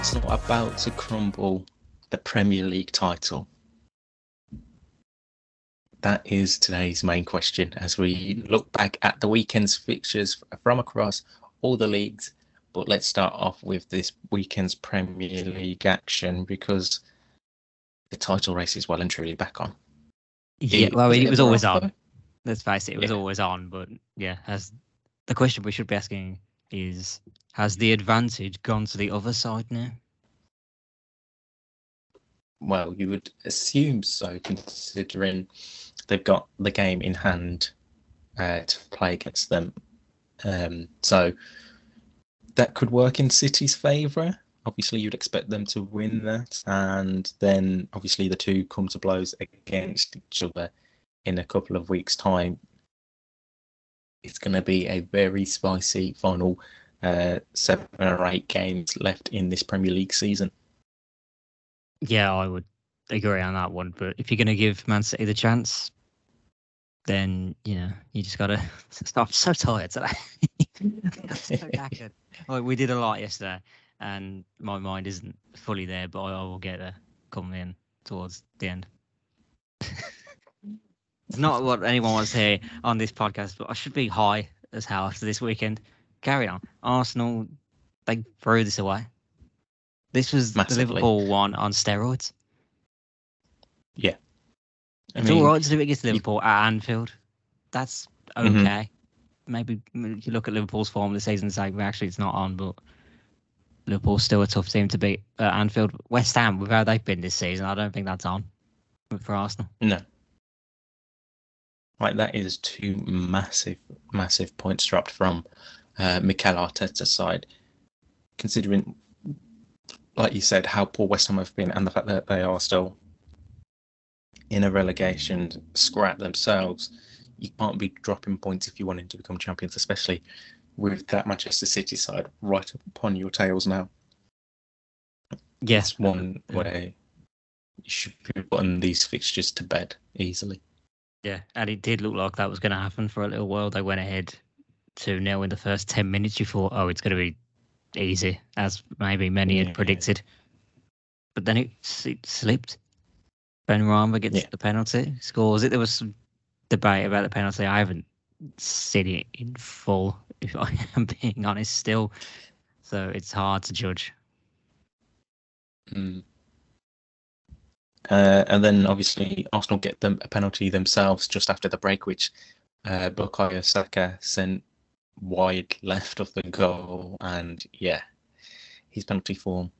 Arsenal about to crumble the Premier League title? That is today's main question as we look back at the weekend's fixtures from across all the leagues. But let's start off with this weekend's Premier League action because the title race is well and truly back on. Yeah, well, it, it was always on. Let's face it, it was Yeah. always on. But yeah, as the question we should be asking is, has the advantage gone to the other side now? Well, you would assume so, considering they've got the game in hand uh, to play against them. Um, so that could work in City's favour. Obviously, you'd expect them to win that, and then obviously the two come to blows against each other in a couple of weeks' time. It's going to be a very spicy final uh, seven or eight games left in this Premier League season. Yeah, I would agree on that one. But if you're going to give Man City the chance, then you know you just got to. I'm so tired today. So knackered. We did a lot yesterday, and my mind isn't fully there, but I, I will get there coming in towards the end. it's not what anyone wants to hear on this podcast, but I should be high as hell after this weekend. Carry on. Arsenal, they threw this away. This was Massively. the Liverpool one on steroids. I It's mean, all right to do it against Liverpool at Anfield. That's okay. Mhm. Maybe you look at Liverpool's form this season and say, well, actually, it's not on, but Liverpool's still a tough team to beat at Anfield. West Ham, with how they've been this season, I don't think that's on for Arsenal. No. Like that is two massive, massive points dropped from uh, Mikel Arteta's side. Considering, like you said, how poor West Ham have been, and the fact that they are still in a relegation scrap themselves, you can't be dropping points if you wanted to become champions, especially with that Manchester City side right upon your tails now. Yes, one way you should be putting these fixtures to bed easily. Yeah, and it did look like that was going to happen for a little while. They went ahead 2 0 in the first 10 minutes. You thought, oh, it's going to be easy, as maybe many Yeah. had predicted. But then it, it slipped. Benrahma gets Yeah. the penalty, scores it. There was some debate about the penalty. I haven't seen it in full, if I am being honest, still. So it's hard to judge. Mm. Uh, and then obviously Arsenal get them a penalty themselves just after the break, which uh, Bukayo Saka sent wide left of the goal, and yeah, his penalty form.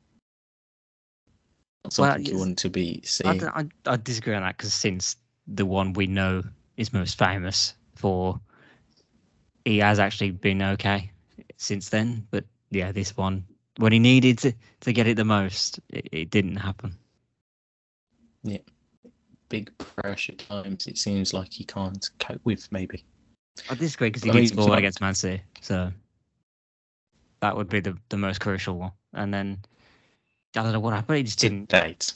Not Well, something you want to be I, seeing. don't- I, I disagree on that because since the one we know is most famous for, he has actually been okay since then. But yeah, this one, when he needed to, to get it the most, it, it didn't happen. Yeah, big pressure times. It seems like he can't cope with. Maybe. I disagree because he I mean, score against Man City, so that would be the, the most crucial one. And then I don't know what happened. He just didn't. date.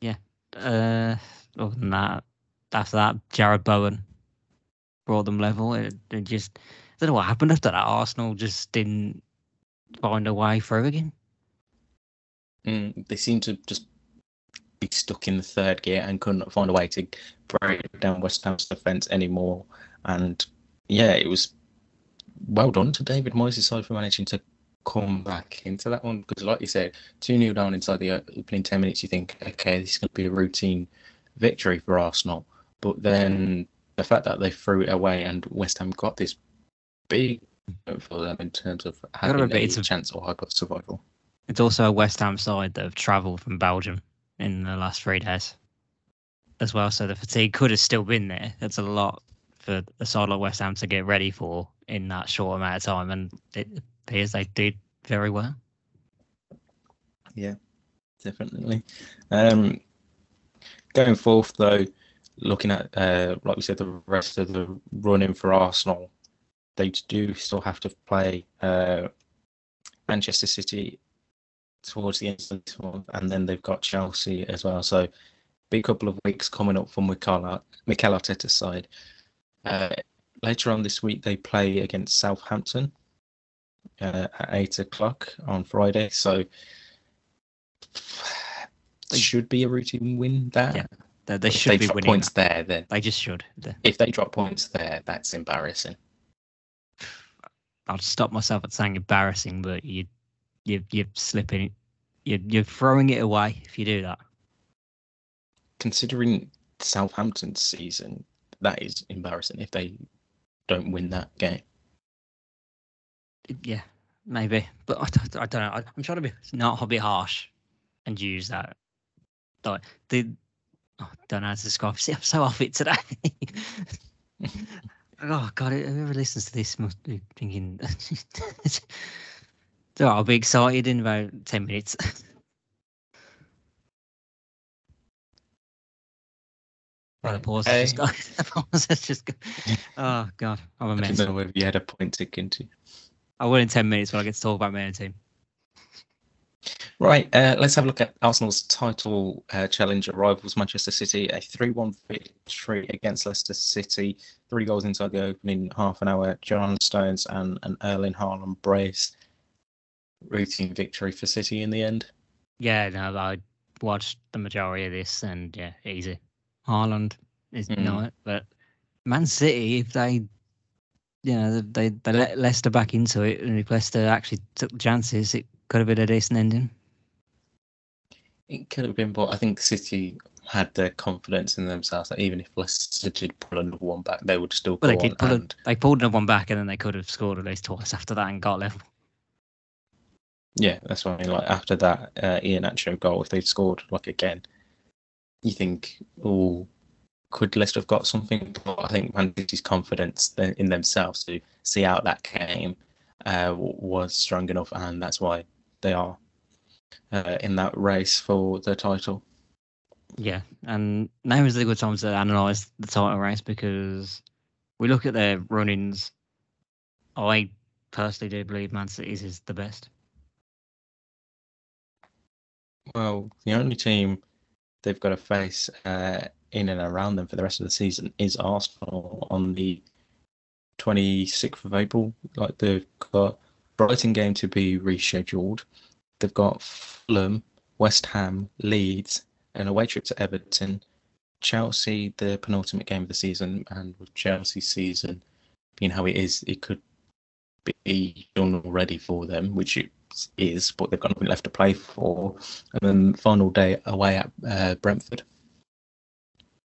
Yeah. Uh, other than that, after that, Jarrod Bowen brought them level. It, it just I don't know what happened after that. Arsenal just didn't find a way through again. Mm, they seem to just be stuck in the third gear and couldn't find a way to break down West Ham's defence anymore. And yeah, it was well done to David Moyes' side for managing to come back into that one because, like you said, 2 0 down inside the opening 10 minutes, you think, okay, this is going to be a routine victory for Arsenal. But then the fact that they threw it away and West Ham got this big for them in terms of having a it's a- chance or of survival. It's also a West Ham side that have travelled from Belgium in the last three days as well. So the fatigue could have still been there. That's a lot for a side like West Ham to get ready for in that short amount of time, and it appears they did very well. Yeah, definitely. Um, going forth though, looking at uh, like we said, the rest of the running for Arsenal, they do still have to play uh, Manchester City towards the end of this month, and then they've got Chelsea as well. So, big couple of weeks coming up from Mikel Mikel Arteta's side. Uh, later on this week, they play against Southampton uh, at eight o'clock on Friday. So They- should be a routine win there. Yeah, They, they should they be drop winning. points there, then They just should. If they drop points there, that's embarrassing. I'll stop myself at saying embarrassing, but you, you, you're slipping. You're, you're throwing it away if you do that. Considering Southampton's season, that is embarrassing if they don't win that game. Yeah, maybe, but I don't, I don't know. I, I'm trying to be not bit harsh and use that. Like the, oh, I don't know how to describe. See, I'm so off it today. oh God, whoever listens to this must be thinking. so I'll be excited in about ten minutes. Right, the pause. has just the pause just go. Oh God, I'm a I mess. don't know whether you had a point to get into. I will in ten minutes when I get to talk about my own team. Right, uh, let's have a look at Arsenal's title uh, challenger rivals, Manchester City. A 3 1 victory against Leicester City. Three goals inside the opening half an hour. John Stones and an Erling Haaland brace. Routine victory for City in the end. Yeah, no, I watched the majority of this, and yeah, easy. Haaland is Mm. not, but Man City, if they, you know, they they let Leicester back into it, and if Leicester actually took the chances, it could have been a decent ending. It could have been, but I think City had the confidence in themselves that even if Leicester did pull another one back, they would still Well, they did pull and- a, they pulled another one back, and then they could have scored at least twice after that and got level. Yeah, that's what I mean. Like after that uh, Iheanacho goal, if they'd scored like again, you think, oh, could Leicester have got something? But I think Man City's confidence in themselves to see out that game uh, was strong enough, and that's why they are uh, in that race for the title. Yeah, and now is a good time to analyse the title race because we look at their run-ins. I personally do believe Man is the best. Well, the only team they've got to face uh, in and around them for the rest of the season is Arsenal on the 26th of April. Like they've got Brighton game to be rescheduled. They've got Fulham, West Ham, Leeds, an away trip to Everton, Chelsea, the penultimate game of the season, and with Chelsea's season being how it is, it could be done already for them, which it is, but they've got nothing left to play for. And then final day away at uh, Brentford.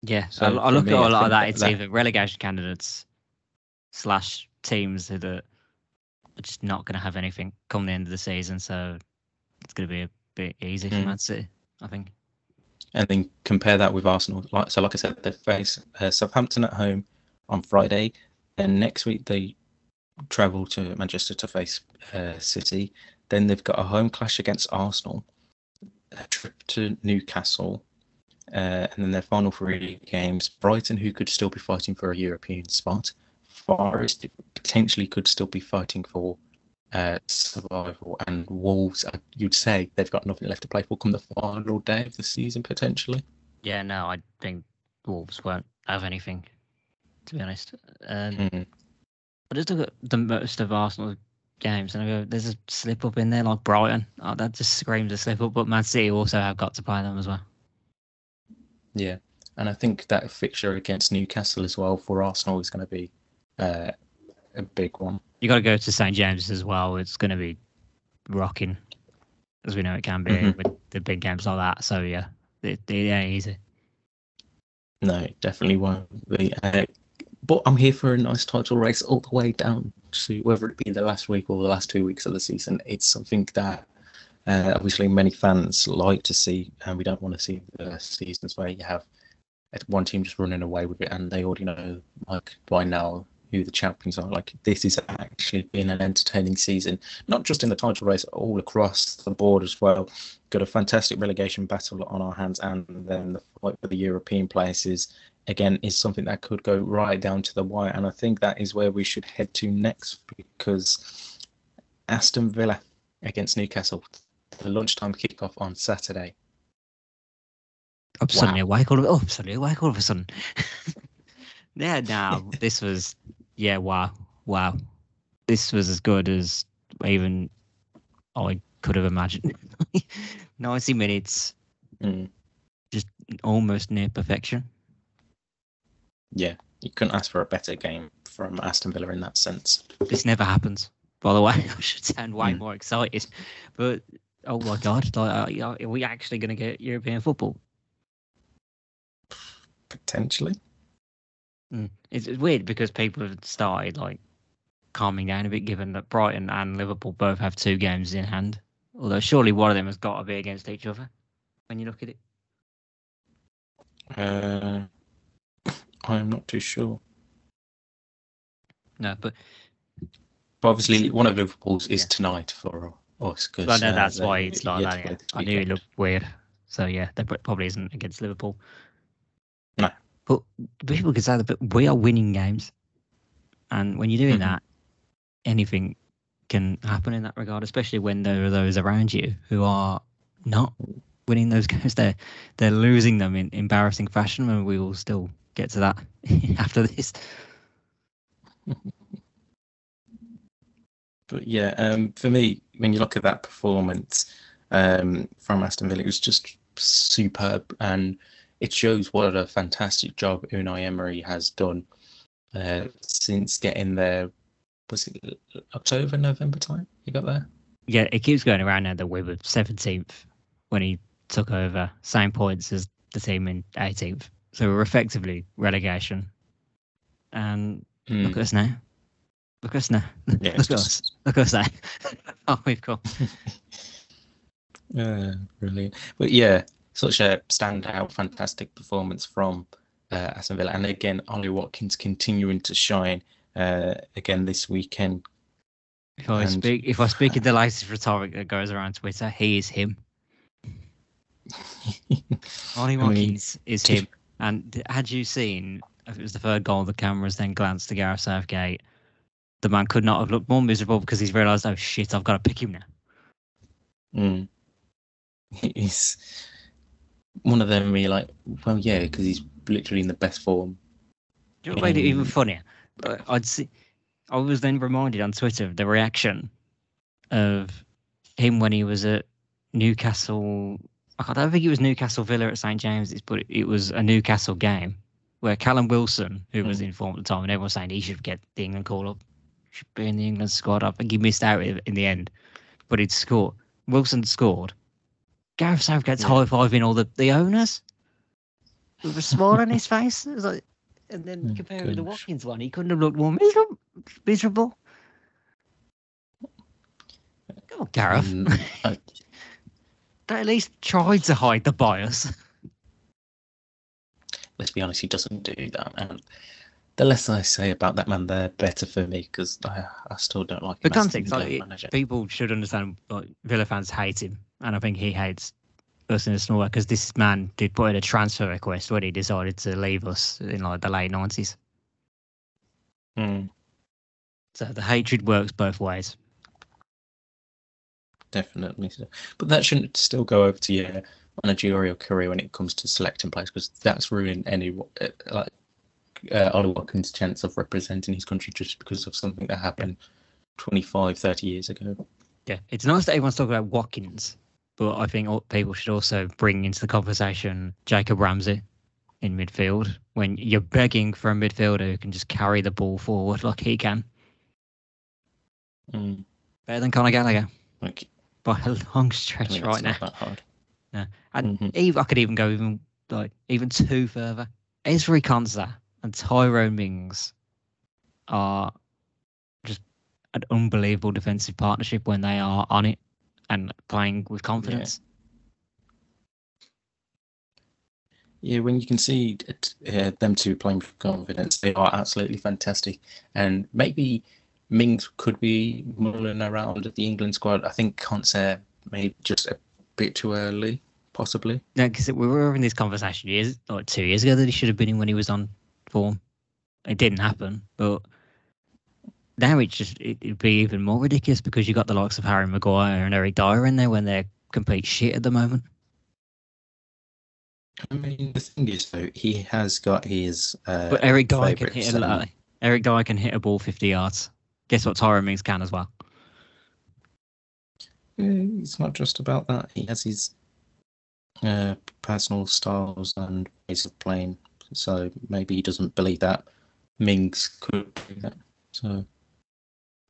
Yeah, So I, I look me, at a lot of that. that- It's that- either relegation candidates slash teams that are just not going to have anything come the end of the season. So it's going to be a bit easy for Mm. Man City, I think. And then compare that with Arsenal. Like so, like I said, they face uh, Southampton at home on Friday. Then next week they travel to Manchester to face uh, City. Then they've got a home clash against Arsenal, a trip to Newcastle, uh, and then their final three games: Brighton, who could still be fighting for a European spot, Forest potentially could still be fighting for uh, survival, and Wolves. uh, You'd say they've got nothing left to play for come the final day of the season potentially. Yeah, no, I think Wolves won't have anything, to be honest. Um, Mm. I just look at the most of Arsenal games and I go, there's a slip up in there like Brighton. Oh, that just screams a slip up. But Man City also have got to play them as well. Yeah, and I think that fixture against Newcastle as well for Arsenal is going to be uh, a big one. You got to go to St James's as well. It's going to be rocking, as we know it can be Mhm. with the big games like that. So yeah, it, it ain't easy. No, it definitely won't be. Uh, but I'm here for a nice title race all the way down to whether it be the last week or the last two weeks of the season. It's something that uh, obviously many fans like to see, and we don't want to see the seasons where you have one team just running away with it, and they already know, like by now, who the champions are. Like this is actually been an entertaining season, not just in the title race, all across the board as well. Got a fantastic relegation battle on our hands, and then the fight for the European places again is something that could go right down to the wire. And I think that is where we should head to next because Aston Villa against Newcastle, the lunchtime kickoff on Saturday. I'm Wow. suddenly awake all of, oh, suddenly awake all of a sudden. yeah, no, this was, yeah, wow, wow. This was as good as even I could have imagined. 90 minutes, Mm. almost near perfection. Yeah, you couldn't ask for a better game from Aston Villa in that sense. This never happens, by the way. I should sound way Mm. more excited. But oh my god, like, uh, are we actually going to get European football? Potentially. Mm. It's, it's weird because people have started like calming down a bit, given that Brighton and Liverpool both have two games in hand. Although surely one of them has got to be against each other when you look at it. Uh, I'm not too sure. No, but But obviously, one of Liverpool's is Yeah. tonight for us. Cause, I know uh, that's they why it's like that. Yeah. I knew it looked weird. So yeah, that probably isn't against Liverpool. No. But people could say that, but we are winning games, and when you're doing Mhm. that, anything can happen in that regard. Especially when there are those around you who are not winning those games. They're they're losing them in embarrassing fashion, and we will still get to that after this. But yeah, um, for me, when you look at that performance um, from Aston Villa, it was just superb, and it shows what a fantastic job Unai Emery has done uh, since getting there. Was it October, November time? You got there? Yeah, it keeps going around now that we were 17th when he took over, same points as the team in 18th. So we're effectively relegation. And Mm. look at us now. Look at us now. Yeah, look at us. Look at us now. oh, we've come. Yeah, brilliant. But yeah, such a standout, fantastic performance from uh, Aston Villa, and again, Ollie Watkins continuing to shine uh, again this weekend. If I And- speak, if I speak in the latest rhetoric that goes around Twitter, he is him. Ollie I mean, Watkins is him. And had you seen, if it was the third goal, the cameras then glanced to Gareth Southgate, the man could not have looked more miserable because he's realised, oh shit, I've got to pick him now. Mm. He's one of them. Where you're like, well, yeah, because he's literally in the best form. You know what made it even funnier? Uh, I'd see, I was then reminded on Twitter of the reaction of him when he was at Newcastle. I don't think it was Newcastle Villa at St James's, but it, was a Newcastle game where Callum Wilson, who was Mm. in form at the time, and everyone was saying he should get the England call up, should be in the England squad. I think he missed out in in the end, but he'd scored. Wilson scored. Gareth Southgate's Yeah. high fiving all the, the owners with a smile on his face. It was like, and then Oh, compared with the gosh. Watkins one, he couldn't have looked more miserable. miserable. Come on, Gareth. Mm, I- They at least tried to hide the bias. let's be honest, he doesn't do that. And the less I say about that man, the better for me because I, I still don't like For him. as context, the like, manager. people should understand like Villa fans hate him, and I think he hates us in a small way because this man did put in a transfer request when he decided to leave us in like the late nineties. Mm, So the hatred works both ways. definitely. So. But that shouldn't still go over to your managerial career when it comes to selecting players because that's ruined any uh, like uh, Ollie Watkins' chance of representing his country just because of something that happened 25, 30 years ago. Yeah, it's nice that everyone's talking about Watkins, but I think people should also bring into the conversation Jacob Ramsey in midfield when you're begging for a midfielder who can just carry the ball forward like he can. Mm, Better than Conor Gallagher like, by a long I stretch mean, right it's now. not that hard. And Mhm. even, I could even go even like even two further. Ezri Konsa and Tyrone Mings are just an unbelievable defensive partnership when they are on it and playing with confidence. Yeah, when you can see uh, them two playing with confidence, they are absolutely fantastic. And maybe Mings could be mulling around at the England squad. I think Konsa maybe just a bit too early, possibly. No, because we were having this conversation years, like two years ago, that he should have been in when he was on form. It didn't happen, but now it's just it, it'd be even more ridiculous because you got the likes of Harry Maguire and Eric Dier in there when they're complete shit at the moment. I mean, the thing is, though, he has got his. Uh, But Eric Dier can hit a Eric Dier can hit a ball fifty yards. Guess what? Tyrone Mings can as well. It's not just about that. He has his uh, personal styles and ways of playing. So maybe he doesn't believe that Mings could do that. So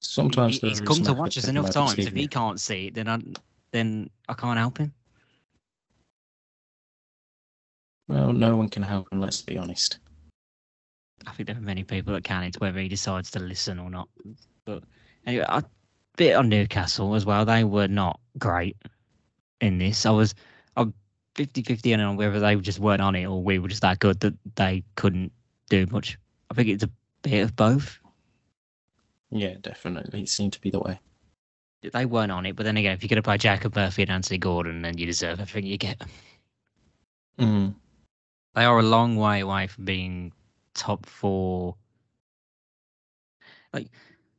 sometimes He- he's come to watch us enough times. If he can't see it, then I then I can't help him. Well, no one can help him. Let's be honest. I think there are many people that can. It's whether he decides to listen or not. But anyway, a bit on Newcastle as well. They were not great in this. I was I'm 50-50 on whether they just weren't on it or we were just that good that they couldn't do much. I think it's a bit of both. Yeah, definitely. It seemed to be the way. They weren't on it, but then again, if you're going to play Jacob Murphy and Anthony Gordon, then you deserve everything you get. Mm. They are a long way away from being top four. Like,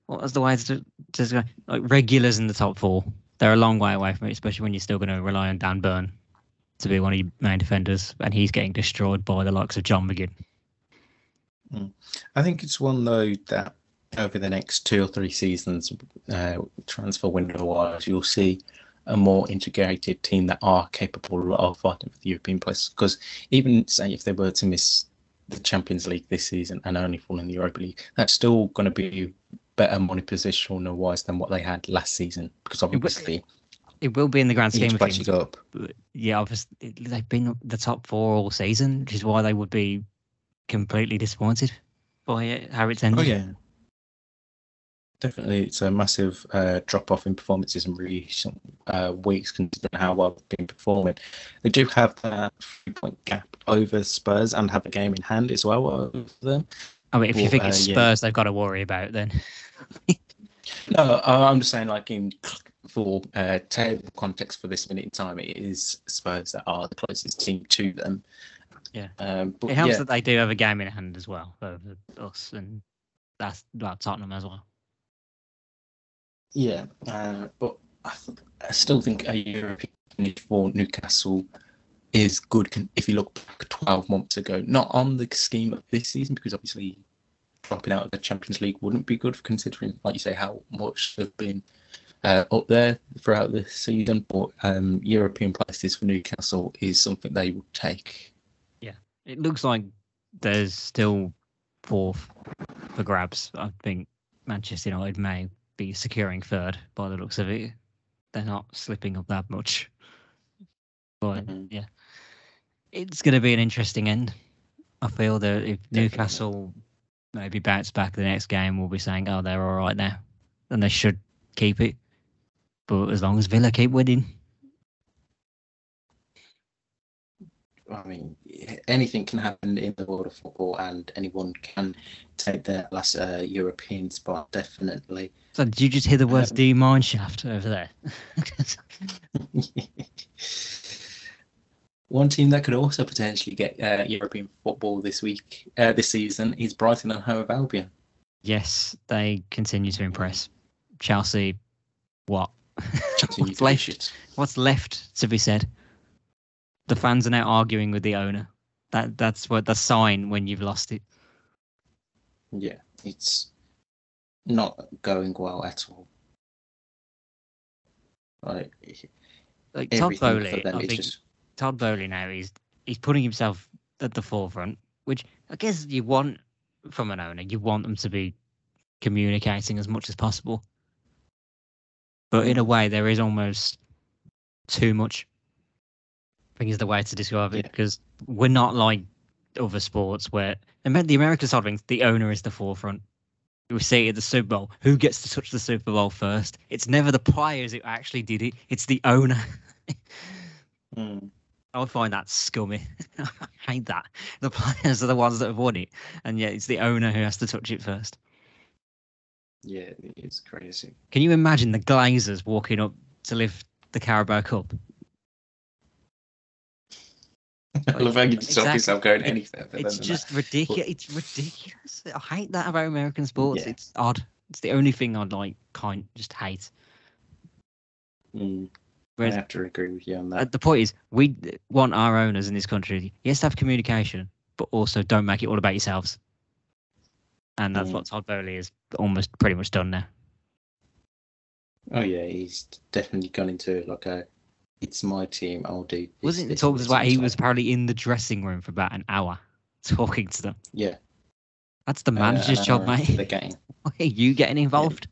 what was the way to, to? Like regulars in the top four. They're a long way away from it, especially when you're still going to rely on Dan Burn to be one of your main defenders, and he's getting destroyed by the likes of John McGinn. I think it's one though that over the next two or three seasons, uh, transfer window wise, you'll see a more integrated team that are capable of fighting for the European place. Because even say if they were to miss the Champions League this season and only fall in the Europa League, that's still going to be better money positional wise than what they had last season. Because obviously, It will be in the grand scheme of things. up. yeah, obviously they've been the top four all season, which is why they would be completely disappointed by it, how it's ended. Oh yeah, definitely. It's a massive uh, drop off in performances in recent uh, weeks, considering how well they've been performing. They do have that three point gap over Spurs and have a game in hand as well over them. I mean, if you Well, think it's uh, yeah. Spurs, they've got to worry about then. No, I'm just saying, like in for uh, table context for this minute in time, it is Spurs that are the closest team to them. Yeah. um, but It helps yeah, that they do have a game in hand as well over us, and that's well, Tottenham as well. Yeah, uh, but I, th- I still think a European finish for Newcastle is good if you look back 12 months ago. Not on the scheme of this season, because obviously dropping out of the Champions League wouldn't be good, considering, like you say, how much they've been uh, up there throughout the season. But um, European places for Newcastle is something they would take. Yeah, it looks like there's still fourth for grabs. I think Manchester United may be securing third by the looks of it. They're not slipping up that much. But Mhm. yeah, it's going to be an interesting end. I feel that if Newcastle maybe bounce back the next game, we'll be saying, "Oh, they're all right now," and they should keep it. But as long as Villa keep winning, I mean, anything can happen in the world of football, and anyone can take their last uh, European spot, definitely. So did you just hear the words Um, "D mine shaft" over there? One team that could also potentially get uh, European football this week, uh, this season, is Brighton and Hove Albion. Yes, they continue to impress. Chelsea, what? What's left? What's left to be said? The fans are now arguing with the owner. That that's what the sign when you've lost it. Yeah, it's not going well at all. Like Like Todd Boehly, I think just Todd Boehly now he's he's putting himself at the forefront, which I guess you want from an owner. You want them to be communicating as much as possible. But in a way, there is almost too much. I think is the way to describe it Yeah. because we're not like other sports where and the American side of things, the owner is the forefront. We see it at the Super Bowl. Who gets to touch the Super Bowl first? It's never the players who actually did it. It's the owner. Mm. I find that scummy. I hate that. The players are the ones that have won it, and yet it's the owner who has to touch it first. yeah, it's crazy. Can you imagine the Glazers walking up to lift the Carabao Cup? I love how you stop Exactly. yourself going any further It's just ridiculous. It's ridiculous. I hate that about American sports. Yeah. It's odd. It's the only thing I'd like kind just hate. that. Mm. I have to agree with you on that. uh, the point is, we want our owners in this country, yes, to have communication, but also don't make it all about yourselves. And that's Mm. what Todd Boehly is almost pretty much done now. Oh yeah, he's definitely gone into like a it's my team. I'll do. This, Wasn't it talked about he was apparently in the dressing room for about an hour talking to them? Yeah. That's the uh, manager's an job, mate. The game. Why are you getting involved?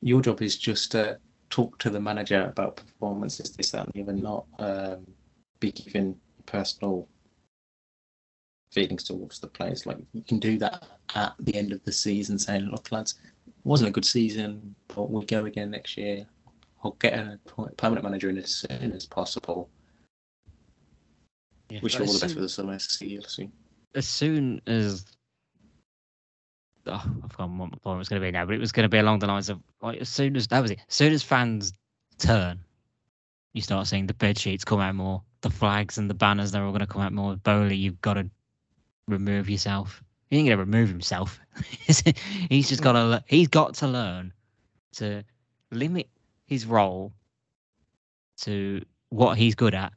Your job is just to talk to the manager about performances, this, that, and the other, not um, be giving personal feelings towards the players. Like you can do that at the end of the season, saying, "Look, lads, it wasn't a good season, but we'll go again next year. I'll get a permanent manager in as soon as possible. Yeah, Wish you all the best for the summer. See you soon." as soon as oh, I've forgotten what my point was going to be now, but it was going to be along the lines of like as soon as that was it. As soon as fans turn, you start seeing the bed sheets come out more, the flags and the banners they're all going to come out more. Boehly, you've got to remove yourself. He ain't going to remove himself. he's just got to. He's got to learn to limit his role to what he's good at.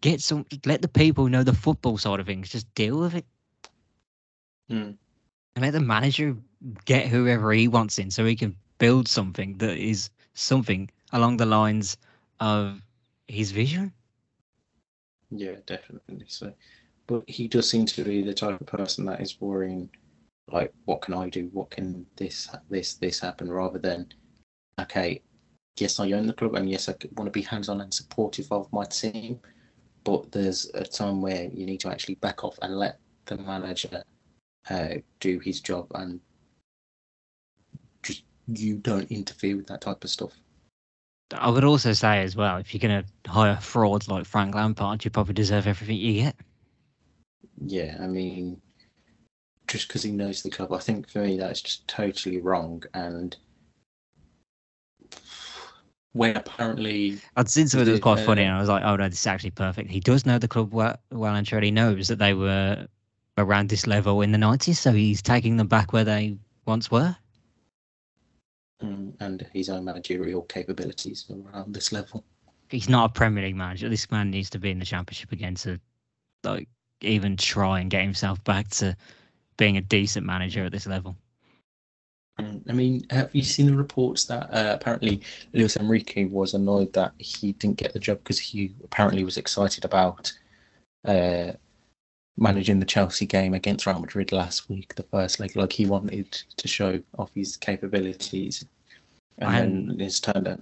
Get some. Let the people know the football side of things. Just deal with it Hmm. and let the manager get whoever he wants in so he can build something that is something along the lines of his vision. Yeah, definitely. So, but he does seem to be the type of person that is worrying, like, what can I do? What can this, this, this happen? Rather than, okay, yes, I own the club, and yes, I want to be hands-on and supportive of my team, but there's a time where you need to actually back off and let the manager uh, do his job, and just you don't interfere with that type of stuff. I would also say as well, if you're going to hire frauds like Frank Lampard, you probably deserve everything you get. Yeah, I mean, just because he knows the club, I think for me that's just totally wrong. And when apparently, I'd seen something that was quite funny, uh, and I was like, "Oh no, this is actually perfect." He does know the club well, well and truly knows that they were around this level in the '90s, so he's taking them back where they once were. mm, and his own managerial capabilities around this level. He's not a Premier League manager. This man needs to be in the Championship again to, like, even try and get himself back to being a decent manager at this level. I mean, have you seen the reports that uh, apparently Luis Enrique was annoyed that he didn't get the job because he apparently was excited about uh, managing the Chelsea game against Real Madrid last week, the first leg. Like he wanted to show off his capabilities, and And- it's turned out.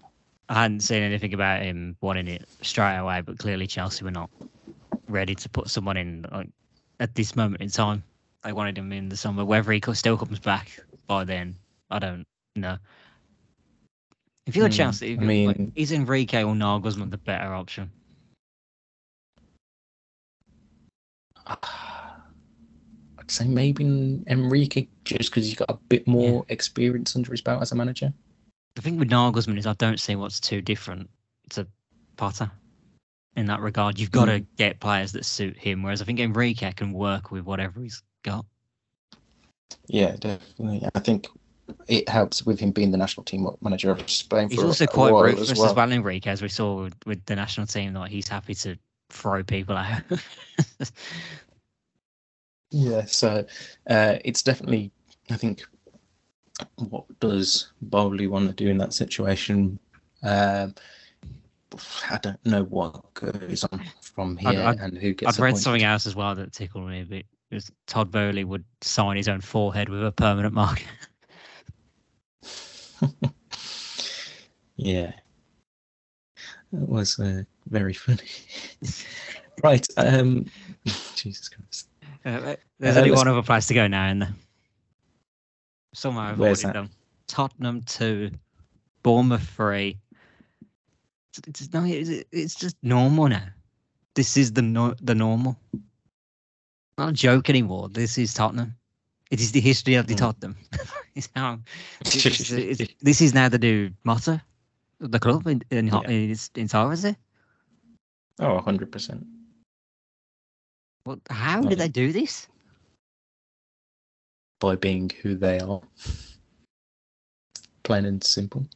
I hadn't seen anything about him wanting it straight away, but clearly Chelsea were not ready to put someone in like at this moment in time. They wanted him in the summer. Whether he still comes back by then, I don't know. If you're Hmm, Chelsea, I if you're- like, mean- is Enrique or Nagelsmann the better option? I'd say maybe Enrique just because he's got a bit more experience under his belt as a manager. The thing with Nagelsmann is I don't see what's too different to Potter in that regard. You've got to get players that suit him, whereas I think Enrique can work with whatever he's got. Yeah, definitely. I think it helps with him being the national team manager of Spain. He's also quite ruthless as well. Enrique, as we saw with, with the national team, like he's happy to throw people out. Yeah, so uh, it's definitely, I think, what does Boehly want to do in that situation? Um, I don't know what goes on from here I'd- and who gets I've read something else as well that tickled me a bit. It was Todd Boehly would sign his own forehead with a permanent mark. Yeah, that was uh, very funny. right, um, Jesus Christ. Uh, there's Uh, only one other place to go now, and somehow I've avoided them. Tottenham two, Bournemouth three. It's, it's, no, it's, it's just normal now. This is the no, the normal. Not a joke anymore. This is Tottenham. It is the history of the Mm. Tottenham. how, it's, it's, this is now the new motto of the club in, in, Yeah. in its entirety. Oh, 100%. What, how did they do this? By being who they are. Plain and simple.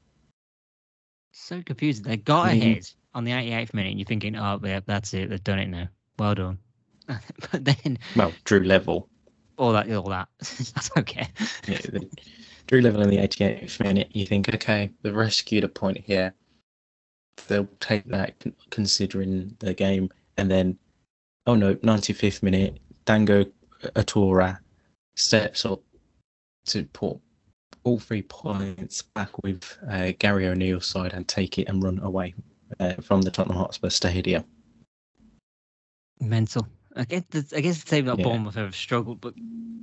So confusing. They got mean- ahead on the 88th minute, and you're thinking, oh, yeah, that's it. They've done it now. Well done. but then Well, Drew Level. All that, all that. that's okay. Yeah, the, Drew Level in the 88th minute, you think, okay, they've rescued a point here. they'll take that considering the game, and then oh no, 95th minute, Dango Ouattara steps up to put all three points back with uh, Gary O'Neill's side and take it and run away uh, from the Tottenham Hotspur Stadium. Mental. I guess the, I guess the team like Yeah. Bournemouth have struggled, but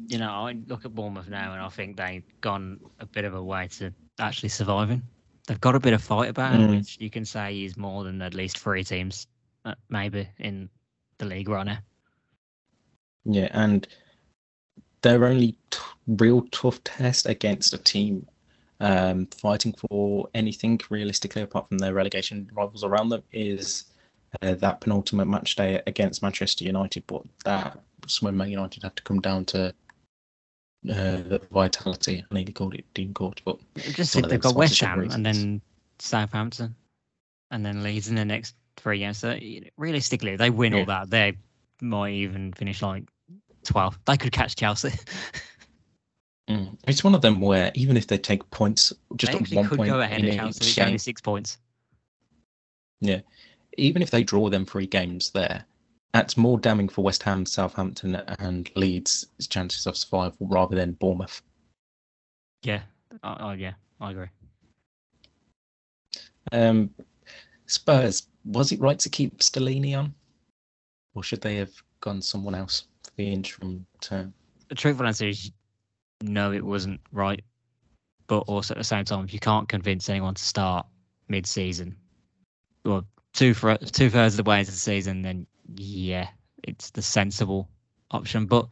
you know I look at Bournemouth now and I think they've gone a bit of a way to actually surviving. They've got a bit of fight about Mm. which you can say is more than at least three teams, uh, maybe in the league right now. Yeah, and their only t- real tough test against a team um, fighting for anything realistically apart from their relegation rivals around them is uh, that penultimate match day against Manchester United. But that's when Man United had to come down to uh, the vitality. I nearly called it Dean Court, but Just they've got West Ham and then Southampton, and then Leeds in the next three games. So realistically, if they win Yeah. all that, they might even finish like 12. They could catch Chelsea. mm, it's one of them where even if they take points, just they actually one could point go ahead of Chelsea. It's only six points. Even if they draw them three games there, that's more damning for West Ham, Southampton, and Leeds' chances of survival rather than Bournemouth. Yeah. Oh yeah, I agree. Um, Spurs, was it right to keep Stellini on, or should they have gone someone else for the interim term? The truthful answer is no, it wasn't right. But also at the same time, if you can't convince anyone to start mid-season, well, two for two thirds of the way into the season, then yeah, it's the sensible option. But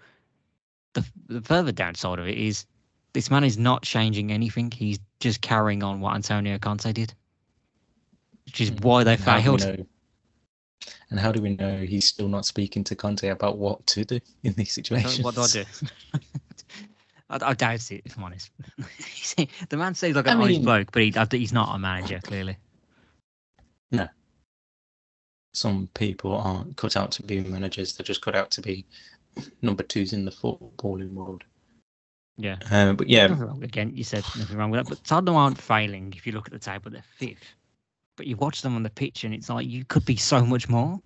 the the further downside of it is this man is not changing anything. He's just carrying on what Antonio Conte did, which is mm-hmm. why they And how failed. know- And how do we know he's still not speaking to Conte about what to do in these So situations? What do I do? I, I doubt it, if I'm honest. The man seems like an I honest mean- bloke, but he, he's not a manager, clearly. Some people aren't cut out to be managers; they're just cut out to be number twos in the footballing world. Yeah. Uh, but yeah. Again, you said nothing wrong with that. But Tottenham aren't failing if you look at the table, they're fifth. But you watch them on the pitch and it's like you could be so much more.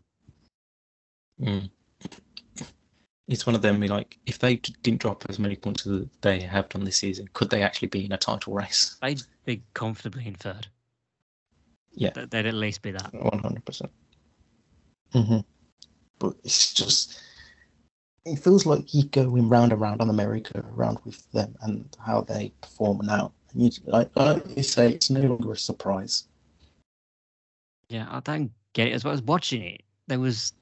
Mm. It's one of them. we Like, if they didn't drop as many points as they have done this season, could they actually be in a title race? They'd be comfortably in third. Yeah. They'd at least be that. One hundred percent. Mm-hmm. But it's just, it feels like you're going round and round on the merry-go-round with them and how they perform now. And you, like, like you say, it's no longer a surprise. Yeah, I don't get it. As well as watching it, there was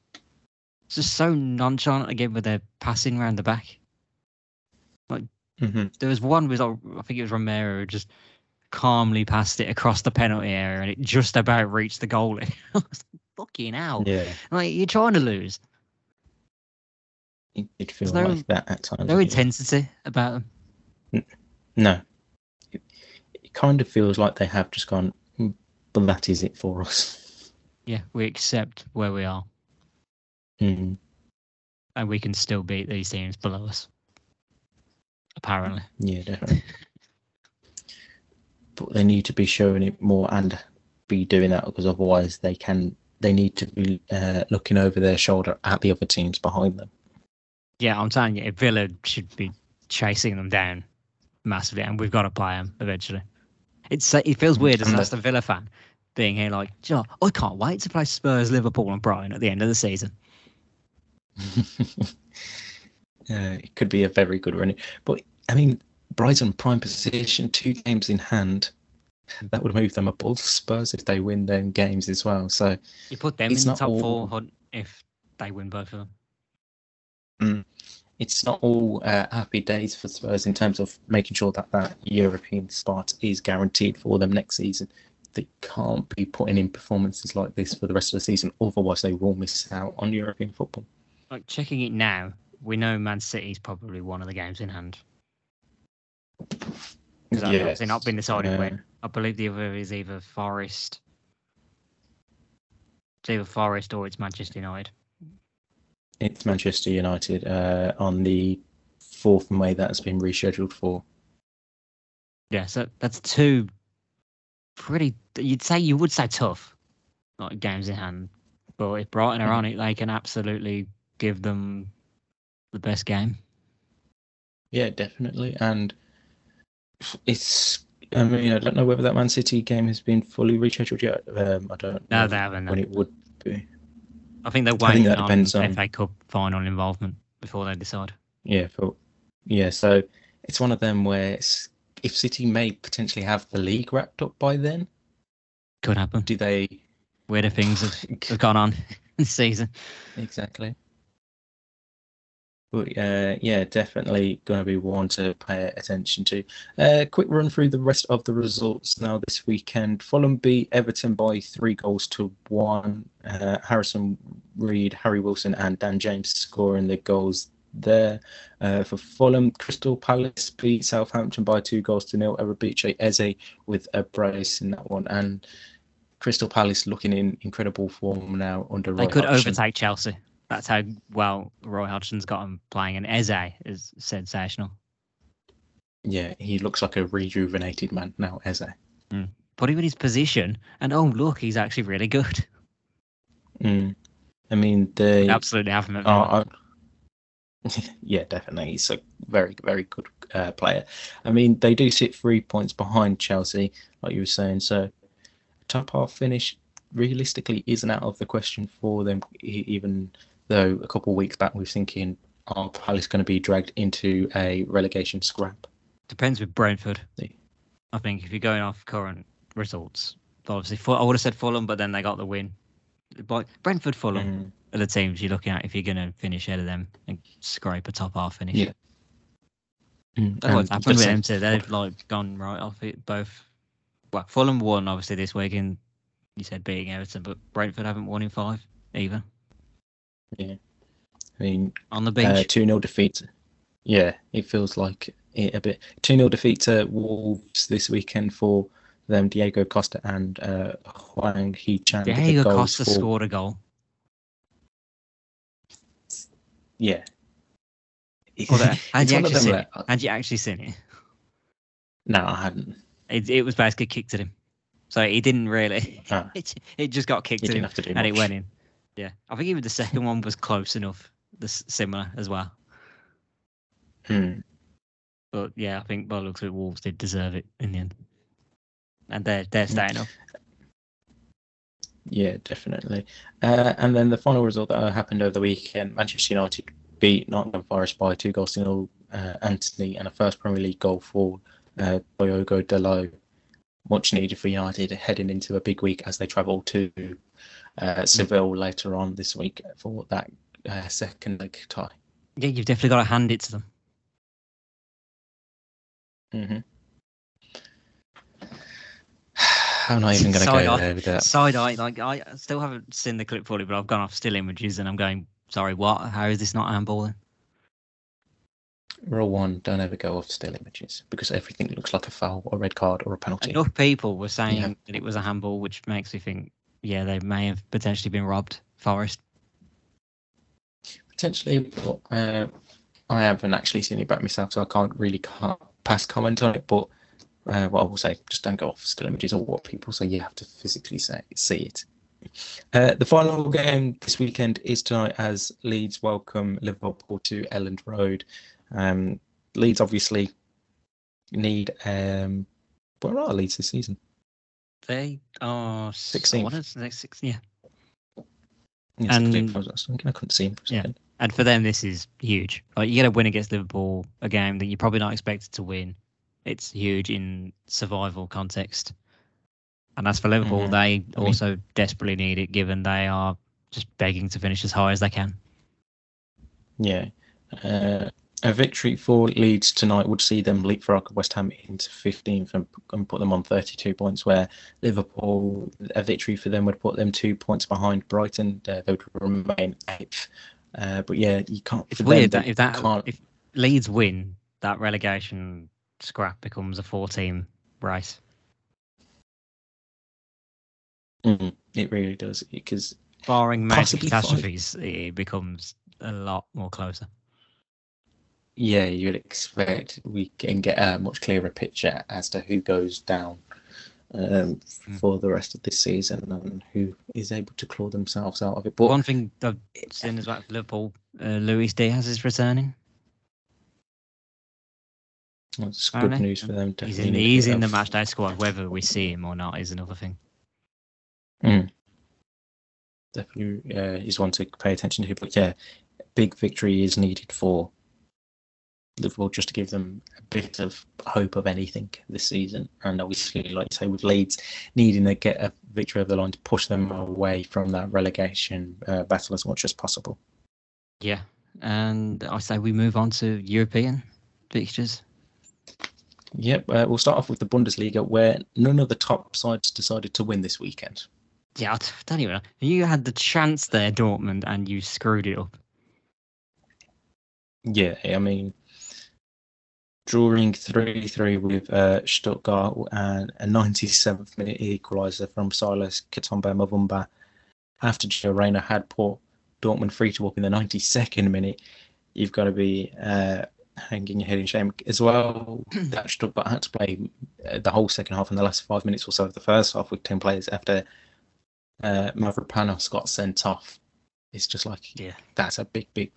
just so nonchalant again with their passing around the back. Mm-hmm. There was one with I think it was Romero who just calmly passed it across the penalty area and it just about reached the goalie. I was like, Fucking hell! Yeah, Like you're trying to lose. it did feel no- like that at times. No intensity about them. No. It, it kind of feels like they have just gone, "Mm, but that is it for us. Yeah, we accept where we are Mm, and we can still beat these teams below us. Apparently. yeah, definitely. but they need to be showing it more and be doing that because otherwise they can. They need to be uh, looking over their shoulder at the other teams behind them. Yeah, I'm telling you, Villa should be chasing them down massively, and we've got to play them eventually. It's it feels weird as an Aston Villa fan being here like, "Do you know, I can't wait to play Spurs, Liverpool, and Brighton at the end of the season. uh, it could be a very good run. But I mean, Brighton prime position, two games in hand. That would move them above Spurs if they win them games as well. So You put them in the top all- four hunt if they win both of them. it's not all uh, happy days for Spurs in terms of making sure that that European spot is guaranteed for them next season. They can't be putting in performances like this for the rest of the season, otherwise they will miss out on European football. Like checking it now, we know Man City's probably one of the games in hand. Because that's obviously not been decided Uh, when. I believe the other is either Forest. It's either Forest or it's Manchester United. It's Manchester United uh, on the 4th of May that has been rescheduled for. Yeah, so that's two pretty. You'd say you would say tough like games in hand. But if Brighton are on it, they can absolutely give them the best game. Yeah, definitely. And it's. I mean, I don't know whether that Man City game has been fully rescheduled yet. Um, I don't No, know they haven't. when no. it would be. I think they're think waiting that on depends on- FA Cup final involvement before they decide. Yeah, for, yeah. So it's one of them where it's, if City may potentially have the league wrapped up by then, Could happen. do they? Weirder things have, have gone on this season. exactly. But uh, yeah, definitely going to be one to pay attention to. Uh, quick run through the rest of the results now this weekend. Fulham beat Everton by three goals to one. Uh, Harrison Reed, Harry Wilson, and Dan James scoring the goals there. Uh, for Fulham, Crystal Palace beat Southampton by two goals to nil. Eberechi Eze with a brace in that one. And Crystal Palace looking in incredible form now under They could overtake Chelsea. That's how well Roy Hodgson's got him playing, and Eze is sensational. Yeah, he looks like a rejuvenated man now, Eze. Put him in his position, and oh look, he's actually really good. Mm. I mean, they Absolutely have him at. Villa. are- yeah, definitely. He's a very, very good uh, player. I mean, they do sit three points behind Chelsea, like you were saying. So, top half finish realistically isn't out of the question for them, even though a couple of weeks back we were thinking, are Palace going to be dragged into a relegation scrap? Depends with Brentford. Yeah. I think if you're going off current results, obviously I would have said Fulham, but then they got the win. But Brentford, Fulham Mm. are the teams you're looking at if you're going to finish ahead of them and scrape a top half finish. Yeah. Mm. That's what's And happened with them too. They've like gone right off it. Both, well, Fulham won obviously this week, and you said beating Everton, but Brentford haven't won in five either I mean, on the. Uh, 2 0 defeat. Yeah, it feels like it a bit. 2 0 defeat to Wolves this weekend for them. Diego Costa and uh, Hwang Hee-chan. Diego Costa for- scored a goal. Yeah. Had you actually seen it? Had you actually seen it? No, I hadn't. It, it was basically kicked at him. So he didn't really. Ah, It, it just got kicked at him have to do and it went in. Yeah, I think even the second one was close enough, the similar as well. Hmm. But yeah, I think by the looks of it, Wolves did deserve it in the end, and they're they're staying up. Yeah, definitely. Uh, and then the final result that happened over the weekend Manchester United beat Nottingham Forest by two goals to nil. Uh, Antony and a first Premier League goal for uh, Diogo Dalot. Much needed for United heading into a big week as they travel to uh, Seville later on this week for that uh, second leg tie. Yeah, you've definitely got to hand it to them. hmm I'm not even going to go I- there with that. Side eye, like I still haven't seen the clip fully, but I've gone off still images and I'm going, sorry, what? How is this not handballing? Rule one: Don't ever go off still images because everything looks like a foul, or a red card, or a penalty. Enough people were saying Yeah. that it was a handball, which makes me think, yeah, they may have potentially been robbed. Forest. Potentially, but uh, I haven't actually seen it back myself, so I can't really ca- pass comment on it. But uh, what I will say, just don't go off still images or what people say. You have to physically say, see it. Uh, the final game this weekend is tonight as Leeds welcome Liverpool to Elland Road. Um, Leeds obviously need. Um, where are Leeds this season? They are 16th. What is six? Yeah. Yes, And- I, was thinking I couldn't see him Yeah. And for them, this is huge. Like you get a win against Liverpool, a game that you're probably not expected to win. It's huge in survival context. And as for Liverpool, Mhm. they I mean- also desperately need it, given they are just begging to finish as high as they can. Yeah. Uh, a victory for Leeds tonight would see them leapfrog West Ham into 15th and, and put them on 32 points, where Liverpool, a victory for them would put them two points behind Brighton. Uh, they would remain eighth. Uh, but yeah, you can't. It's for them, weird that if that can't. if Leeds win, that relegation scrap becomes a four-team race. Mm, it really does because Barring major Possibly five. catastrophes, it becomes a lot more closer. Yeah, you'd expect we can get a much clearer picture as to who goes down um, Mm. for the rest of this season and who is able to claw themselves out of it. But One thing I've seen as well for Liverpool, uh, Luis Diaz is returning. good apparently. news for them. He's in, he's in the of- match day squad. Whether we see him or not is another thing. Mm. Definitely uh, is one to pay attention to. But yeah, big victory is needed for Liverpool just to give them a bit of hope of anything this season. And obviously, like you say, with Leeds needing to get a victory over the line to push them away from that relegation uh, battle as much as possible. Yeah, and I say we move on to European fixtures. Yep, uh, we'll start off with the Bundesliga, where none of the top sides decided to win this weekend. Yeah, I'll t- tell you what, you had the chance there, Dortmund, and you screwed it up. Yeah, I mean, drawing 3 3 with uh, Stuttgart and a 97th minute equaliser from Silas Katompa Mvumpa after Gio Reyna had put Dortmund free to walk in the 92nd minute. You've got to be uh, hanging your head in shame as well. that Stuttgart had to play uh, the whole second half and the last five minutes or so of the first half with 10 players after uh, Mavropanos got sent off. It's just like Yeah. that's a big, big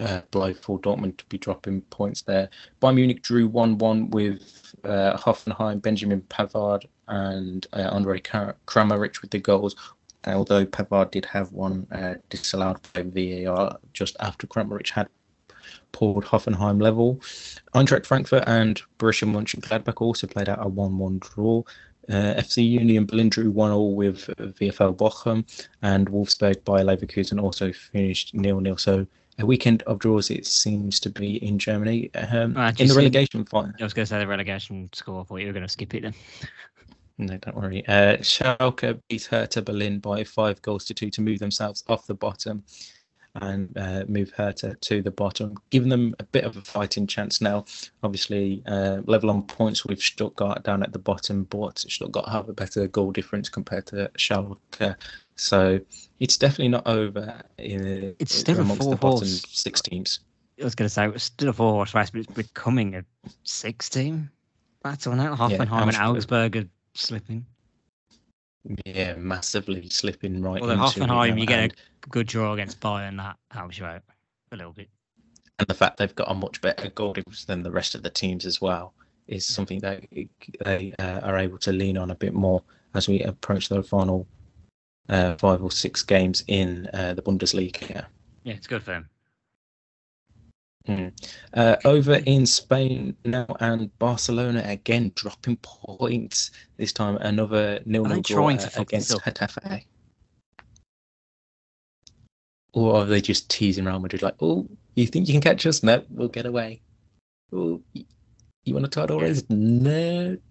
uh, blow for Dortmund to be dropping points there. Bayern Munich drew 1 1 with uh, Hoffenheim, Benjamin Pavard, and uh, Andre Kra- Kramaric with the goals. Although Pavard did have one uh, disallowed by VAR just after Kramaric had pulled Hoffenheim level. Eintracht Frankfurt and Borussia Mönchengladbach also played out a 1 1 draw. Uh, FC Union Berlin drew 1 0 with VfL Bochum, and Wolfsburg by Leverkusen also finished nil nil. So a weekend of draws, it seems to be in Germany. Um, in the relegation final. I was going to say the relegation score. I thought you were going to skip it then. No, don't worry. Uh, Schalke beat Hertha Berlin by five goals to two to move themselves off the bottom and uh, move Hertha to the bottom, giving them a bit of a fighting chance now. Obviously, uh, level on points with Stuttgart down at the bottom, but Stuttgart have a better goal difference compared to Schalke. So it's definitely not over. In, It's still a amongst the four-horse- bottom six teams. I was going to say it was still a four horse race, but it's becoming a six team battle now. Hoffenheim and Augsburg- are slipping. Yeah, massively slipping right it Hoffenheim, you get a good draw against Bayern, that helps you out a little bit. and the fact they've got a much better goal difference than the rest of the teams as well is something that they uh, are able to lean on a bit more as we approach the final uh, five or six games in uh, the Bundesliga. Yeah, it's good for them. Uh, over in Spain now, and Barcelona again dropping points. This time another nil-nil draw to uh, against up? Or are they just teasing Real Madrid like, oh, you think you can catch us? No, we'll get away. Oh, you want to tie the race? No.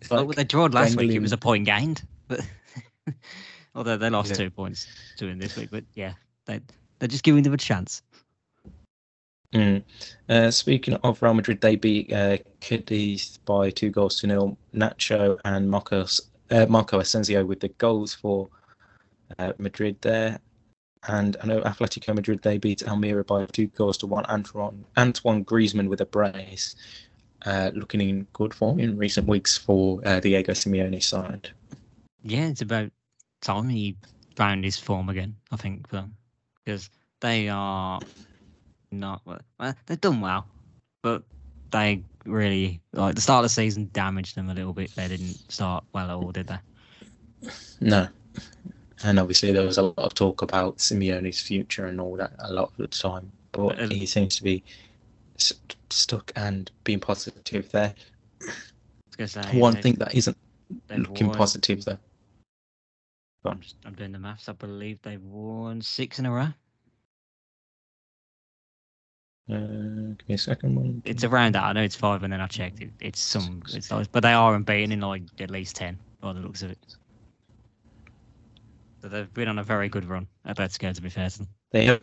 It's well, like they drawed last week. It was a point gained, but although they lost Yeah. two points to him this week. But yeah, they they're just giving them a chance. Mm. Uh, speaking of Real Madrid, they beat uh, Cadiz by two goals to nil. Nacho and Marcos, uh, Marco Asensio with the goals for uh, Madrid there. And I know Atletico Madrid, they beat Almeria by two goals to one. Antoine, Antoine Griezmann with a brace. Uh, looking in good form in recent weeks for uh, Diego Simeone side. Yeah, it's about time he found his form again. I think for them because they are not well. They've done well, but they really like the start of the season damaged them a little bit. They didn't start well at all, did they? No. And obviously, there was a lot of talk about Simeone's future and all that a lot of the time, but But, uh, he seems to be st- stuck and being positive there. I was gonna say One thing that isn't looking won- positive though. I'm, just, I'm doing the maths. I believe they've won six in a row. Uh, give me a second. One, It's around that. I know it's five, and then I checked. It, it's some. It's like, but they are unbeaten in like at least ten by the looks of it. So they've been on a very good run. Atletico, to be fair to them. They have,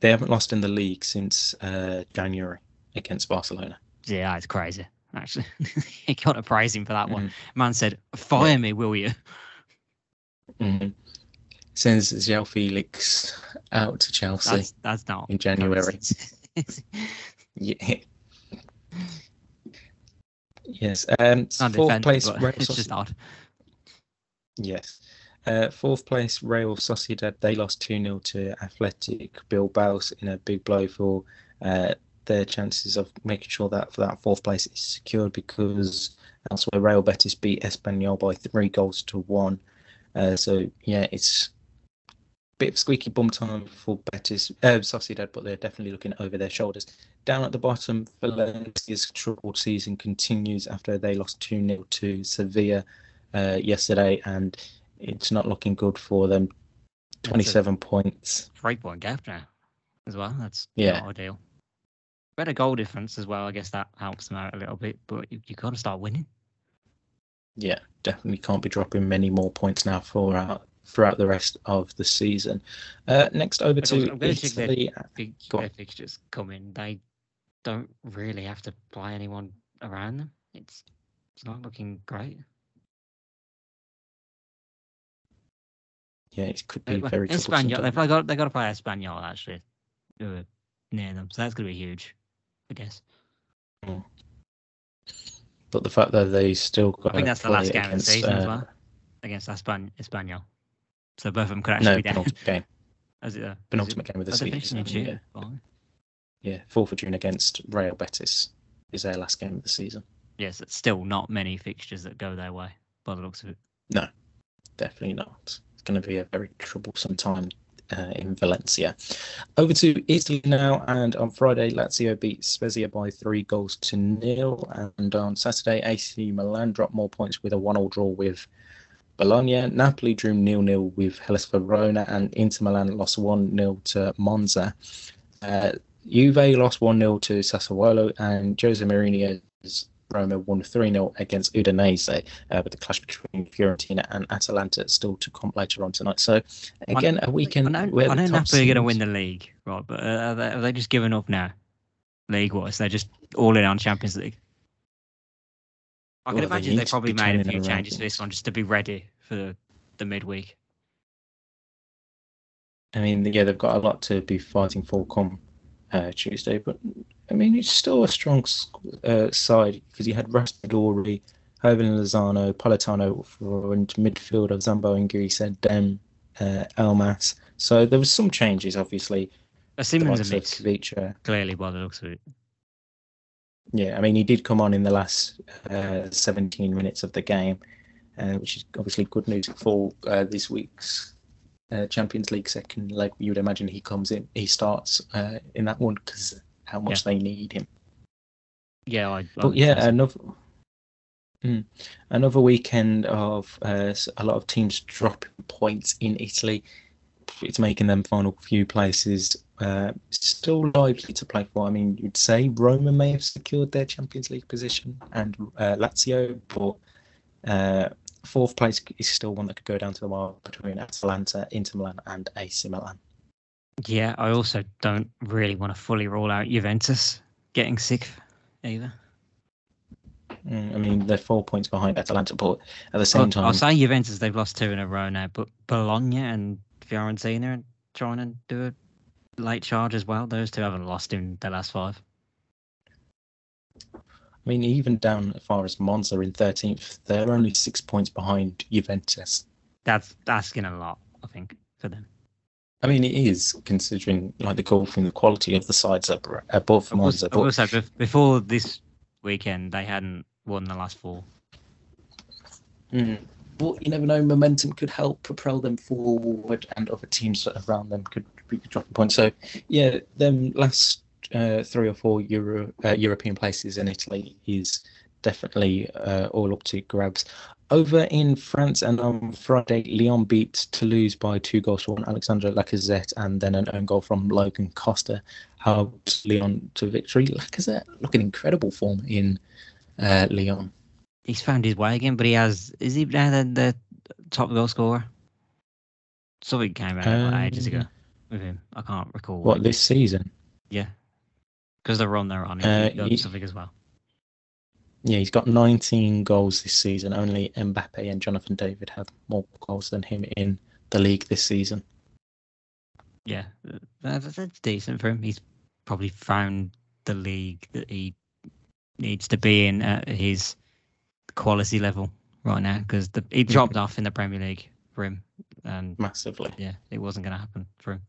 they haven't lost in the league since uh, January against Barcelona. Yeah, it's crazy. Actually, he got a praise him for that one. Mhm. Man said, "Fire me, will you?" Mhm. Sends João Felix out to Chelsea That's that's not in January. coincidence. Yeah. Yes. Um, fourth place. but Real it's just odd. Yes. Uh, fourth place, Real Sociedad. They lost 2 0 to Athletic Bilbao in a big blow for uh, their chances of making sure that for that fourth place is secured because elsewhere Real Betis beat Espanyol by three goals to one. Uh, so, yeah, it's a bit of squeaky bum time for Betis, uh, Sociedad, but they're definitely looking over their shoulders. Down at the bottom, Valencia's troubled season continues after they lost 2 0 to Sevilla uh, yesterday, and it's not looking good for them. 27 points. Three point gap now as well. That's Yeah. not ideal. Better goal difference as well. I guess that helps them out a little bit, but you, you got to start winning. Yeah, definitely can't be dropping many more points now for uh, throughout the rest of the season. Uh, next over But to I'm their- Italy. Their fixtures come in. They don't really have to play anyone around them. It's it's not looking great. Yeah, it could Uh, be well, very. Espanyol, they've got they got to play Espanyol actually, near them, so that's going to be huge, I guess. But the fact that they still got I think that's the last game of the against, season as uh, well against Espan- Espanyol. So both of them could actually No, be down. penultimate game. Is it, uh, Penultimate game of the it, they're finishing season. Yeah, yeah, 4th of June against Real Betis is their last game of the season. Yes, it's still not many fixtures that go their way by the looks of it. No, definitely not. It's going to be a very troublesome time uh, in Valencia. Over to Italy now, and on Friday, Lazio beat Spezia by three goals to nil, and on Saturday, AC Milan dropped more points with a one-all draw with Bologna. Napoli drew nil-nil with Hellas Verona, and Inter Milan lost one-nil to Monza. Uh, Juve lost one-nil to Sassuolo, and Jose Mourinho's Roma won 3 0 against Udinese, uh, with the clash between Fiorentina and Atalanta still to come later on tonight. So, again, a weekend I know, where I know Napoli are going to win the league, right? But uh, are, they, are they just giving up now, league-wise? They're just all in on Champions League. I can Well, they imagine they to probably made a few changes for this one just to be ready for the, the midweek. I mean, yeah, they've got a lot to be fighting for come uh, Tuesday, but I mean, it's still a strong uh, side because you had Raspadori, Hirving Lozano, Politano into midfielder, Zambo Anguissa, Dem, uh, Elmas. So there was some changes, obviously. Simmons likes a mix, clearly by the looks of it. Yeah, I mean, he did come on in the last uh, 17 minutes of the game, uh, which is obviously good news for uh, this week's uh, Champions League second leg. You would imagine he comes in, he starts uh, in that one because how much they need him. Yeah, I. I But yeah, another Mm. another weekend of uh, a lot of teams dropping points in Italy. It's making them final few places uh, still likely to play for. I mean, you'd say Roma may have secured their Champions League position and uh, Lazio, but uh, fourth place is still one that could go down to the wire between Atalanta, Inter Milan, and AC Milan. Yeah, I also don't really want to fully rule out Juventus getting sixth either. Mm, I mean, they're four points behind Atalanta, but at the same time, I'll say Juventus, they've lost two in a row now, but Bologna and Fiorentina are trying to do a late charge as well. Those two haven't lost in the last five. I mean, even down as far as Monza in 13th, they're only six points behind Juventus. That's asking a lot, I think, for them. I mean, it is considering like the golf and the quality of the sides up above I Monza. I But say, before this weekend, they hadn't won the last four. Mm. But you never know, momentum could help propel them forward, and other teams around them could be dropping points. So, yeah, them last uh, three or four Euro uh, European places in Italy is definitely uh, all up to grabs. Over in France, and on Friday, Lyon beat Toulouse by two goals to one. Alexandre Lacazette, and then an own goal from Logan Costa helped Lyon to victory. Lacazette looking incredible form in uh, Lyon. He's found his way again, but he has. Is he now the, the top goal scorer? Something came out like ages ago Um, with him. I can't recall. What this season? Yeah. Because they're on, he Uh, got he- something as well. Yeah, he's got 19 goals this season. Only Mbappe and Jonathan David have more goals than him in the league this season. Yeah, that's, that's decent for him. He's probably found the league that he needs to be in at his quality level right now because he mm. dropped off in the Premier League for him, and massively. yeah, it wasn't going to happen for him.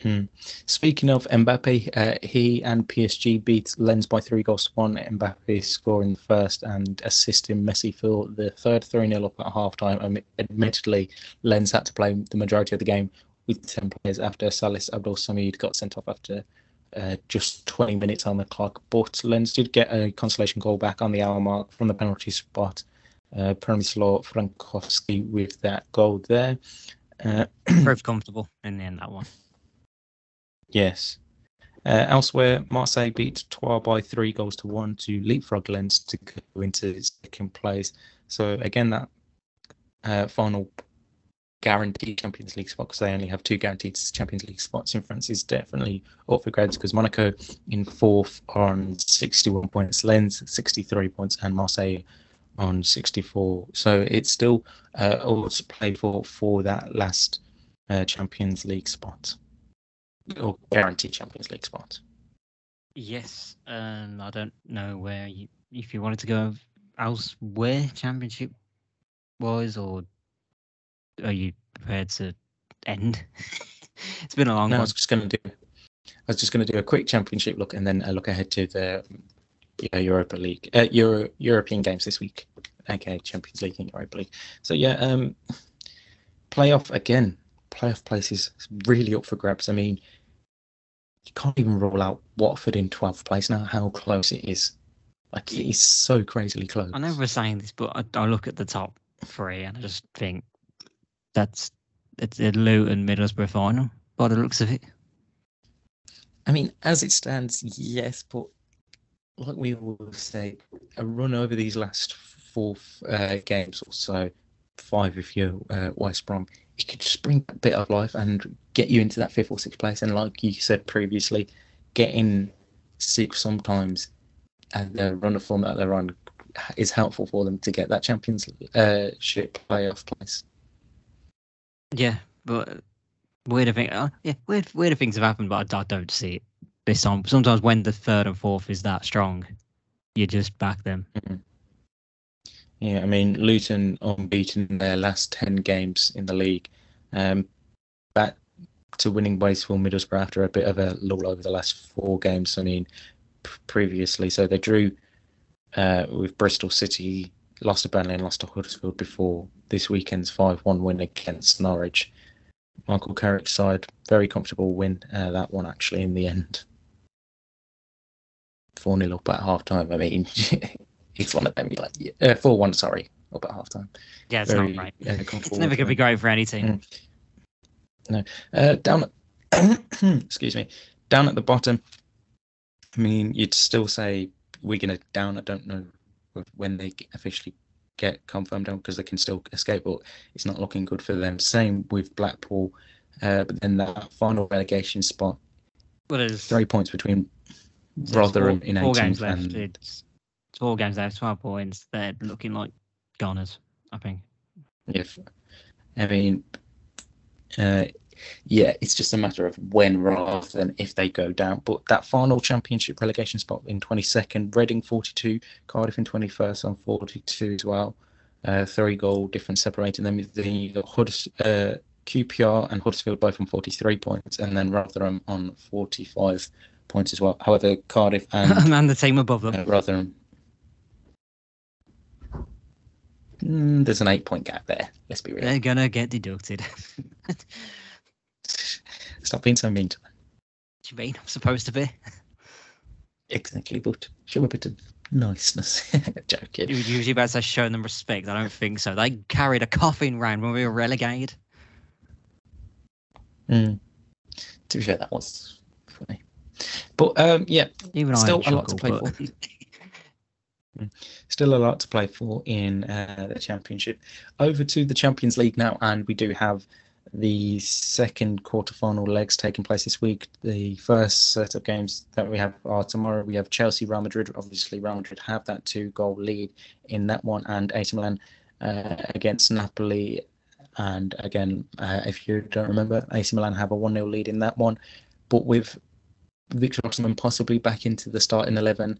Hmm. Speaking of Mbappe, uh, he and PSG beat Lens by three goals to one. Mbappe scoring the first and assisting Messi for the third 3 0 up at half time. Um, admittedly, Lens had to play the majority of the game with 10 players after Salis Abdul Samed got sent off after uh, just 20 minutes on the clock. But Lens did get a consolation goal back on the hour mark from the penalty spot. Uh, Przemysław Frankowski with that goal there. Uh, Proved comfortable in the end, that one. Yes. Uh, elsewhere, Marseille beat Troyes by three goals to one to leapfrog Lens to go into second place. So again, that uh, final guaranteed Champions League spot because they only have two guaranteed Champions League spots in France is definitely up for grabs because Monaco in fourth on 61 points, Lens 63 points, and Marseille on 64. So it's still uh, all to play for for that last uh, Champions League spot or guaranteed Champions League spot. Yes, and I don't know where you if you wanted to go elsewhere championship wise, or are you prepared to end? it's been a long No, I was just going to do. I was just going to do a quick championship look and then a look ahead to the yeah, Europa League, uh, Euro European games this week. Okay, Champions League and Europa League. So yeah, um, playoff again. Playoff places is really up for grabs. I mean, you can't even rule out Watford in 12th place now. How close it is! Like it is so crazily close. I know we're saying this, but I, I look at the top three and I just think that's it's a Luton Middlesbrough final by the looks of it. I mean, as it stands, yes, but like we always say, a run over these last four uh, games or so, five if you're uh, West Brom, it could just bring a bit of life and get you into that fifth or sixth place. And like you said previously, getting sixth sometimes and the run of form that they're on is helpful for them to get that Champions uh, playoff place. Yeah, but weirder thing, uh, yeah, weird, weirder things have happened, but I, I don't see it this time. Sometimes when the third and fourth is that strong, you just back them. Yeah, I mean, Luton unbeaten in their last 10 games in the league. Um, back to winning ways for Middlesbrough after a bit of a lull over the last four games. I mean, p- previously. So they drew uh, with Bristol City, lost to Burnley and lost to Huddersfield before this weekend's 5 1 win against Norwich. Michael Carrick's side, very comfortable win, uh, that one actually in the end. 4 0 up at half time. I mean, it's one of them. You're like, yeah, uh, 4 1, sorry, up at half time. Yeah, it's Very, not right. uh, it's never going to be great for any team. Mm. Uh, down at, excuse me, down at the bottom. I mean, you'd still say are going to down. I don't know when they officially get confirmed down because they can still escape, but it's not looking good for them. Same with Blackpool. Uh, but then that final relegation spot, Well, there's three points between Rotherham four, in four 18th games left. and It's four games left, 12 points. They're looking like goners, I think. if I mean, uh, yeah, it's just a matter of when rather than if they go down. But that final championship relegation spot in 22nd, Reading 42, Cardiff in 21st on 42 as well. Uh, three goal difference separating them. Then you got uh, QPR and Huddersfield both on 43 points, and then Rotherham on 45 points as well. However, Cardiff and and the team above them. uh, Rotherham. Mm, there's an eight point gap there. Let's be real. They're going to get deducted. Stop being so mean to them. do you mean? I'm supposed to be. Exactly, but show a bit of niceness. Joking. You usually about to showing them respect. I don't think so. They carried a coffin round when we were relegated. Mm. To be fair, that was funny. But um, yeah, Even still I a lot to play but- for. Still a lot to play for in uh, the championship. Over to the Champions League now, and we do have the second quarterfinal legs taking place this week. The first set of games that we have are tomorrow. We have Chelsea, Real Madrid. Obviously, Real Madrid have that two-goal lead in that one, and AC Milan uh, against Napoli. And again, uh, if you don't remember, AC Milan have a one-0 lead in that one. But with Victor Osimhen possibly back into the starting eleven,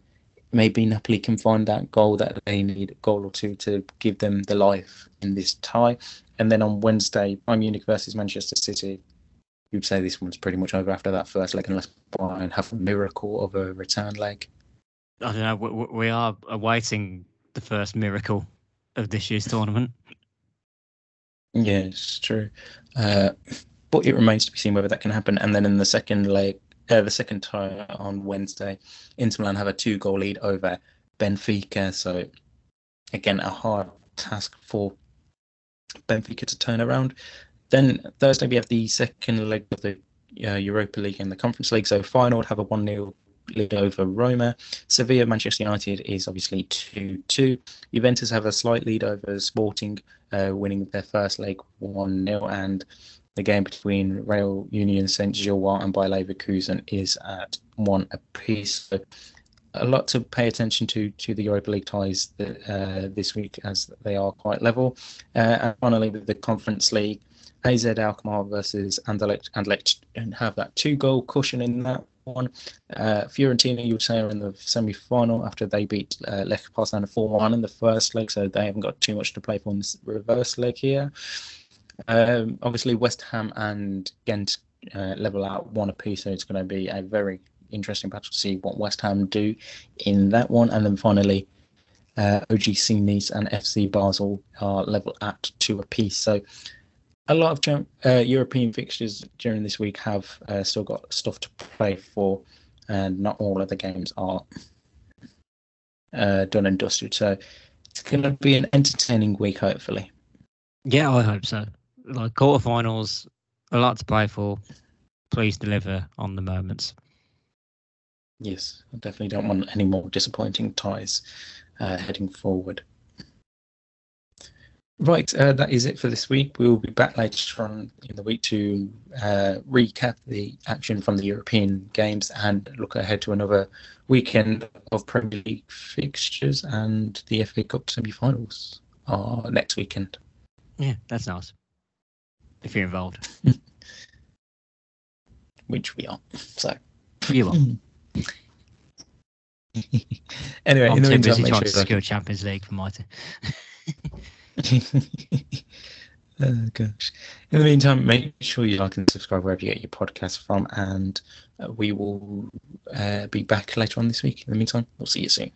maybe Napoli can find that goal that they need, a goal or two to give them the life in this tie. And then on Wednesday, Bayern Munich versus Manchester City. You'd say this one's pretty much over after that first leg, unless Bayern have a miracle of a return leg. I don't know. We, we are awaiting the first miracle of this year's tournament. Yeah, it's true. Uh, but it remains to be seen whether that can happen. And then in the second leg, uh, the second tie on Wednesday, Inter Milan have a two-goal lead over Benfica. So again, a hard task for Benfica to turn around. Then Thursday we have the second leg of the uh, Europa League and the Conference League. So Feyenoord have a one 0 lead over Roma. Sevilla, Manchester United is obviously 2 2. Juventus have a slight lead over Sporting, uh, winning their first leg 1 0. And the game between Real Union Saint Gilloise and Bayer Leverkusen is at one apiece. So a lot to pay attention to to the Europa League ties uh, this week as they are quite level. Uh, and finally, with the Conference League, AZ Alkmaar versus Anderlecht, Anderlecht and have that two goal cushion in that one. Uh, Fiorentina, you say, are in the semi final after they beat uh, Lech Poznan 4 1 in the first leg, so they haven't got too much to play for in this reverse leg here. Um, obviously, West Ham and Ghent uh, level out one apiece, so it's going to be a very interesting battle to see what West Ham do in that one. And then finally, uh, OGC Nice and FC Basel are level at two apiece. So a lot of uh, European fixtures during this week have uh, still got stuff to play for, and not all of the games are uh, done and dusted. So it's going to be an entertaining week, hopefully. Yeah, I hope so. Like quarterfinals, a lot to play for. Please deliver on the moments. Yes, I definitely don't want any more disappointing ties uh, heading forward. Right, uh, that is it for this week. We will be back later on in the week to uh, recap the action from the European Games and look ahead to another weekend of Premier League fixtures and the FA Cup semi-finals are next weekend. Yeah, that's nice. If you're involved, which we are. So you are. anyway, I'm in the too meantime, busy make trying sure to secure Champions League for my team. oh gosh. In the meantime, make sure you like and subscribe wherever you get your podcast from, and uh, we will uh, be back later on this week. In the meantime, we'll see you soon.